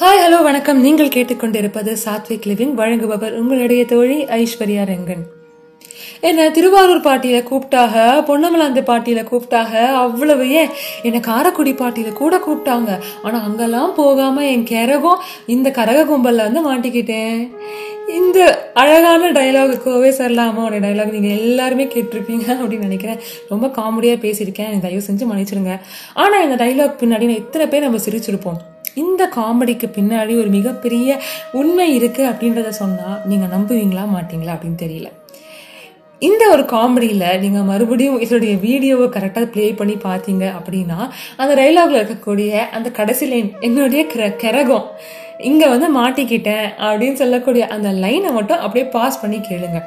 Hi hello வணக்கம். நீங்கள் கேட்டுக்கொண்டிருப்பது சாத்விக் லிவிங். வழங்குபவர் உங்களுடைய தோழி ஐஸ்வர்யா ரெங்கன். என்ன திருவாரூர் பாட்டியில கூப்பிட்டாக? பொன்னமலாந்து பாட்டியில கூப்பிட்டாக? அவ்வளவு ஏன்? என்னை காரக்குடி பாட்டியில கூட கூப்பிட்டாங்க. ஆனா அங்கெல்லாம் போகாம என் கரகம் இந்த கரக கும்பல்ல வந்து மாட்டிக்கிட்டேன். இந்த அழகான டைலாக் கோவே சரலாமாவோட டைலாக் நீங்கள் எல்லாருமே கேட்டிருப்பீங்க அப்படின்னு நினைக்கிறேன். ரொம்ப காமெடியாக பேசியிருக்கேன். எனக்கு தயவு செஞ்சு மன்னிச்சிருங்க ஆனால் இந்த டைலாக் பின்னாடி நான் இத்தனை பேர் நம்ம சிரிச்சிருப்போம். இந்த காமெடிக்கு பின்னாடி ஒரு மிகப்பெரிய உண்மை இருக்குது அப்படின்றத சொன்னால் நீங்கள் நம்புவீங்களா மாட்டீங்களா அப்படின்னு தெரியல. இந்த ஒரு காமெடியில் நீங்கள் மறுபடியும் இதனுடைய வீடியோவை கரெக்டாக ப்ளே பண்ணி பார்த்தீங்க அப்படின்னா அந்த டைலாகில் இருக்கக்கூடிய அந்த கடைசி லைன் என்னுடைய கிர- கிரகம் இங்கே வந்து மாட்டிக்கிட்டேன் அப்படின்னு சொல்லக்கூடிய அந்த லைனை மட்டும் அப்படியே பாஸ் பண்ணி கேளுங்க.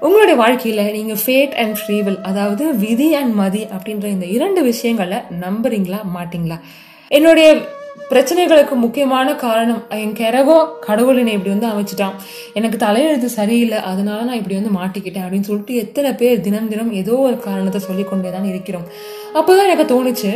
உங்களுடைய வாழ்க்கையில் நீங்கள் ஃபேட் அண்ட் ஃப்ரீவில் அதாவது விதி அண்ட் மதி அப்படின்ற இந்த இரண்டு விஷயங்களை நம்புறீங்களா மாட்டிங்களா? என்னுடைய பிரச்சனைகளுக்கு முக்கியமான காரணம் என் கிரகம் கடவுள் என்னை இப்படி வந்து அமைச்சிட்டான். எனக்கு தலையெழுத்து சரியில்லை அதனால நான் இப்படி வந்து மாட்டிக்கிட்டேன் அப்படின்னு சொல்லிட்டு எத்தனை பேர் தினம் தினம் ஏதோ ஒரு காரணத்தை சொல்லிக்கொண்டே தான் இருக்கிறோம். அப்போதான் எனக்கு தோணுச்சு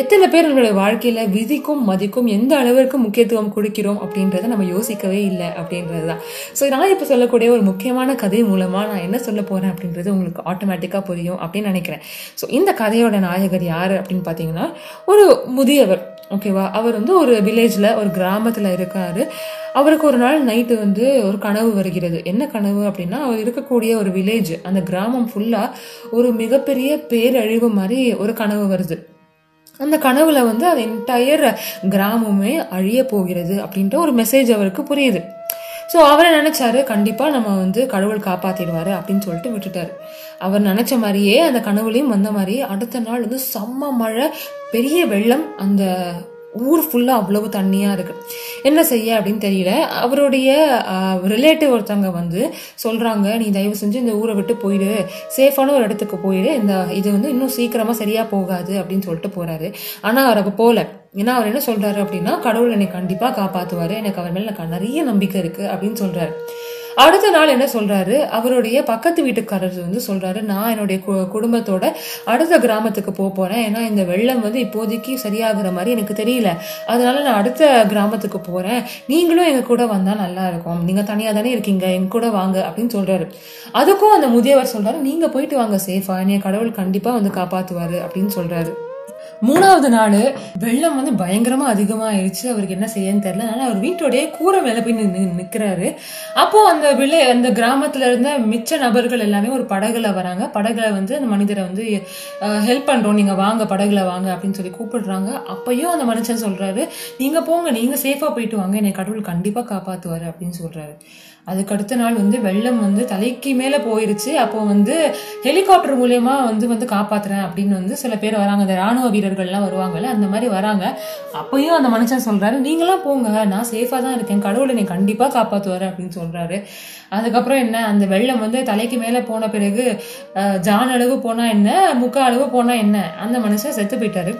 எத்தனை பேர் நம்மளுடைய வாழ்க்கையில விதிக்கும் மதிக்கும் எந்த அளவிற்கு முக்கியத்துவம் கொடுக்கிறோம் அப்படின்றத நம்ம யோசிக்கவே இல்லை அப்படின்றது தான் ஸோ நான் இப்போ சொல்லக்கூடிய ஒரு முக்கியமான கதை மூலமா நான் என்ன சொல்ல போறேன் அப்படின்றது உங்களுக்கு ஆட்டோமேட்டிக்காக புரியும் அப்படின்னு நினைக்கிறேன். ஸோ இந்த கதையோட நாயகர் யார் அப்படின்னு பார்த்தீங்கன்னா ஒரு முதியவர். ஓகேவா? அவர் வந்து ஒரு வில்லேஜில் ஒரு கிராமத்தில் இருக்கார். அவருக்கு ஒரு நாள் நைட்டு வந்து ஒரு கனவு வருகிறது. என்ன கனவு அப்படின்னா அவர் இருக்கக்கூடிய ஒரு வில்லேஜ் அந்த கிராமம் ஃபுல்லாக ஒரு மிகப்பெரிய பேரழிவு மாதிரி ஒரு கனவு வருது. அந்த கனவுல வந்து அது என்டையர் கிராமமே அழிய போகிறது அப்படின்ற ஒரு மெசேஜ் அவருக்கு புரியுது. ஸோ அவரை நினச்சாரு கண்டிப்பாக நம்ம வந்து கடவுள் காப்பாற்றிடுவார் அப்படின்னு சொல்லிட்டு விட்டுட்டாரு. அவர் நினச்ச மாதிரியே அந்த கனவுலையும் வந்த மாதிரி அடுத்த நாள் வந்து செம்ம மழை பெரிய வெள்ளம் அந்த ஊர் ஃபுல்லாக அவ்வளவு தண்ணியாக இருக்கு. என்ன செய்ய அப்படின்னு தெரியல. அவருடைய ரிலேட்டிவ் ஒருத்தவங்க வந்து சொல்கிறாங்க நீ தயவு செஞ்சு இந்த ஊரை விட்டு போயிடு சேஃபான ஒரு இடத்துக்கு போயிடு இந்த இது வந்து இன்னும் சீக்கிரமாக சரியாக போகாது அப்படின்னு சொல்லிட்டு போகிறாரு ஆனால் அவர் அப்போ போல. ஏன்னா அவர் என்ன சொல்கிறாரு அப்படின்னா கடவுள் என்னை கண்டிப்பாக காப்பாற்றுவார் எனக்கு அவர் மேலே எனக்கு நிறைய நம்பிக்கை இருக்குது அப்படின்னு சொல்கிறாரு அடுத்த நாள் என்ன சொல்கிறாரு அவருடைய பக்கத்து வீட்டுக்காரர் வந்து சொல்கிறாரு நான் என்னுடைய கு- குடும்பத்தோட அடுத்த கிராமத்துக்கு போக போறேன். ஏன்னா இந்த வெள்ளம் வந்து இப்போதைக்கு சரியாகிற மாதிரி எனக்கு தெரியல. அதனால நான் அடுத்த கிராமத்துக்கு போகிறேன் நீங்களும் எங்கள் கூட வந்தால் நல்லா இருக்கும். நீங்கள் தனியாக தானே இருக்கீங்க. என் கூட வாங்க அப்படின்னு சொல்கிறாரு அதுக்கும் அந்த முதியவர் சொல்கிறாரு நீங்கள் போயிட்டு வாங்க சேஃபா. என்னைய கடவுள் கண்டிப்பாக வந்து காப்பாற்றுவார் அப்படின்னு சொல்கிறாரு மூணாவது நாள் வெள்ளம் வந்து பயங்கரமா அதிகமாகிடுச்சு அவருக்கு என்ன செய்யன்னு தெரில அதனால அவர் வீட்டோடைய கூரை மேலே போய் நின்று நிற்கிறாரு அப்போ அந்த விலை அந்த கிராமத்துல இருந்த மிச்ச நபர்கள் எல்லாமே ஒரு படகுல வராங்க. படகுல வந்து அந்த மனிதரை வந்து ஹெல்ப் பண்றோம். நீங்க வாங்க படகுல வாங்க அப்படின்னு சொல்லி கூப்பிடுறாங்க. அப்பயும் அந்த மனுஷன் சொல்றாரு நீங்க போங்க. நீங்கள் சேஃபாக போயிட்டு வாங்க. என்னை கடவுள் கண்டிப்பாக காப்பாற்றுவார் அப்படின்னு சொல்றாரு. அதுக்கு அடுத்த நாள் வந்து வெள்ளம் வந்து தலைக்கு மேலே போயிருச்சு. அப்போ வந்து ஹெலிகாப்டர் மூலயமா வந்து வந்து காப்பாத்துறேன் அப்படின்னு வந்து சில பேர் வராங்க. அந்த ராணுவ வீரர்கள்லாம் வருவாங்கல்ல அந்த மாதிரி வராங்க. அப்பயும் அந்த மனுஷன் சொல்றாரு நீங்களாம் போங்க நான் சேஃபாக தான் இருக்கேன். கடவுள் என்னை கண்டிப்பாக காப்பாற்றுவார் அப்படின்னு சொல்றாரு. அதுக்கப்புறம் என்ன அந்த வெள்ளம் வந்து தலைக்கு மேலே போன பிறகு ஜான் அளவு போனால் என்ன முக்கால் அளவு போனால் என்ன அந்த மனுஷன் செத்து போயிட்டாரு.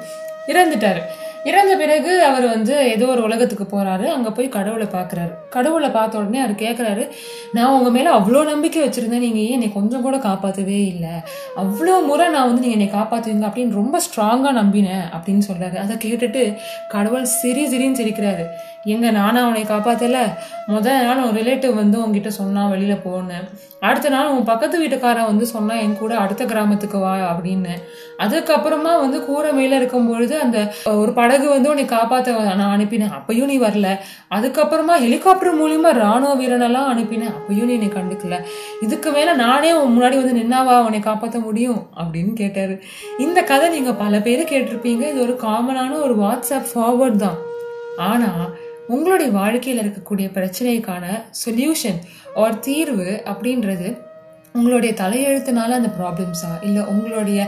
இறந்துட்டாரு. இறந்த பிறகு அவர் வந்து ஏதோ ஒரு உலகத்துக்கு போறாரு. அங்க போய் கடவுளை பாக்குறாரு கடவுளை பார்த்த உடனே அவர் கேக்குறாரு நான் உங்க மேல அவ்வளோ நம்பிக்கை வச்சிருந்தேன். நீங்க ஏன் என்னை கொஞ்சம் கூட காப்பாத்தவே இல்லை? அவ்வளோ முறை நான் வந்து நீங்க என்னை காப்பாத்துவீங்க அப்படின்னு ரொம்ப ஸ்ட்ராங்கா நம்பினேன் அப்படின்னு சொல்றாரு. அதை கேட்டுட்டு கடவுள் சிரி சிரின்னு சிரிக்கிறாரு. எங்க நானா அவனை காப்பாத்தல? முதல் நாள் உன் ரிலேட்டிவ் வந்து உன்கிட்ட சொன்னா வெளியில போனேன். அடுத்த நாள் உன் பக்கத்து வீட்டுக்காரன் வந்து சொன்னா என் கூட அடுத்த கிராமத்துக்கு வா அப்படின்னு. அதுக்கப்புறமா வந்து கூரை மேல இருக்கும் பொழுது அந்த ஒரு படம் படகு வந்து உன்னை காப்பாத்த நான் அனுப்பினேன். அப்பயும் நீ வரல. அதுக்கப்புறமா ஹெலிகாப்டர் மூலியமா ராணுவ வீரனெல்லாம் அனுப்பினேன். அப்பயும் நீ என்னை கண்டுக்கல. இதுக்கு மேல நானே உன் முன்னாடி வந்து நின்னாவா? உன்னை காப்பாத்த முடியும்? அப்படின்னு கேட்டாரு. இந்த கதை நீங்க பல பேர் கேட்டிருப்பீங்க. இது ஒரு காமனான ஒரு வாட்ஸ்அப் ஃபார்வர்ட் தான். ஆனா உங்களுடைய வாழ்க்கையில் இருக்கக்கூடிய பிரச்சனைக்கான சொல்யூஷன் ஒரு தீர்வு அப்படின்றது உங்களுடைய தலையெழுத்துனால அந்த ப்ராப்ளம்ஸா இல்லை உங்களுடைய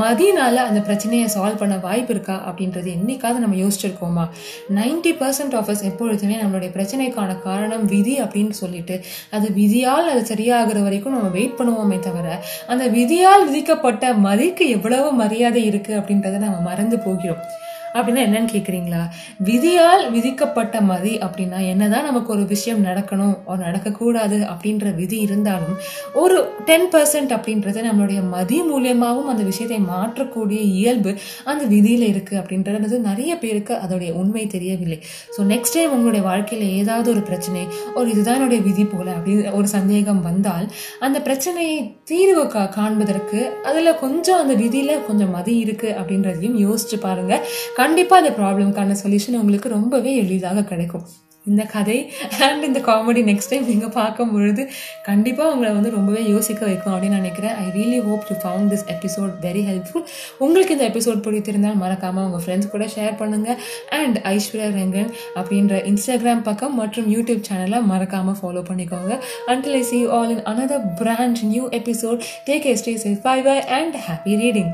மதினால அந்த பிரச்சனையை சால்வ் பண்ண வாய்ப்பு இருக்கா? அப்படின்றது என்னைக்காவது நம்ம யோசிச்சிருக்கோமா? 90% பர்சன்ட் ஆஃப் அஸ் எப்பொழுதுமே நம்மளுடைய பிரச்சனைக்கான காரணம் விதி அப்படின்னு சொல்லிட்டு அது விதியால் அது சரியாகிற வரைக்கும் நம்ம வெயிட் பண்ணுவோமே தவிர அந்த விதியால் விதிக்கப்பட்ட மதிக்கு எவ்வளவு மரியாதை இருக்குது அப்படின்றத நம்ம மறந்து போகிறோம். அப்படின்னா என்னன்னு கேட்குறீங்களா விதியால் விதிக்கப்பட்ட மதி அப்படின்னா என்னதான் நமக்கு ஒரு விஷயம் நடக்கணும் ஒரு நடக்கக்கூடாது அப்படின்ற விதி இருந்தாலும் ஒரு டென் பர்சன்ட் அப்படின்றது நம்மளுடைய மதி மூலியமாகவும் அந்த விஷயத்தை மாற்றக்கூடிய இயல்பு அந்த விதியில் இருக்குது அப்படின்றது நிறைய பேருக்கு அதோடைய உண்மை தெரியவில்லை. ஸோ நெக்ஸ்ட் டைம் உங்களுடைய வாழ்க்கையில் ஏதாவது ஒரு பிரச்சனை ஒரு இதுதான் என்னுடைய விதி போல அப்படின்னு ஒரு சந்தேகம் வந்தால் அந்த பிரச்சனையை தீர்வு கா காண்பதற்கு அதில் கொஞ்சம் அந்த விதியில் கொஞ்சம் மதி இருக்குது அப்படின்றதையும் யோசிச்சு பாருங்கள் கண்டிப்பாக அந்த ப்ராப்ளம்க்கான சொல்யூஷன் உங்களுக்கு ரொம்பவே எளிதாக கிடைக்கும். இந்த கதை அண்ட் இந்த காமெடி நெக்ஸ்ட் டைம் நீங்கள் பார்க்கும் பொழுது கண்டிப்பாக உங்களை வந்து ரொம்பவே யோசிக்க வைக்கும் அப்படின்னு நினைக்கிறேன். I really hope to found this episode very helpful உங்களுக்கு இந்த எபிசோட் பிடித்திருந்தால் மறக்காமல் உங்கள் ஃப்ரெண்ட்ஸ் கூட ஷேர் பண்ணுங்கள் அண்ட் ஐஸ்வர்யா ரெங்கன் அப்படின்ற இன்ஸ்டாகிராம் பக்கம் மற்றும் யூடியூப் சேனலை மறக்காமல் ஃபாலோ பண்ணிக்கோங்க. Until I see all in another brand new episode take take safe bye bye and happy reading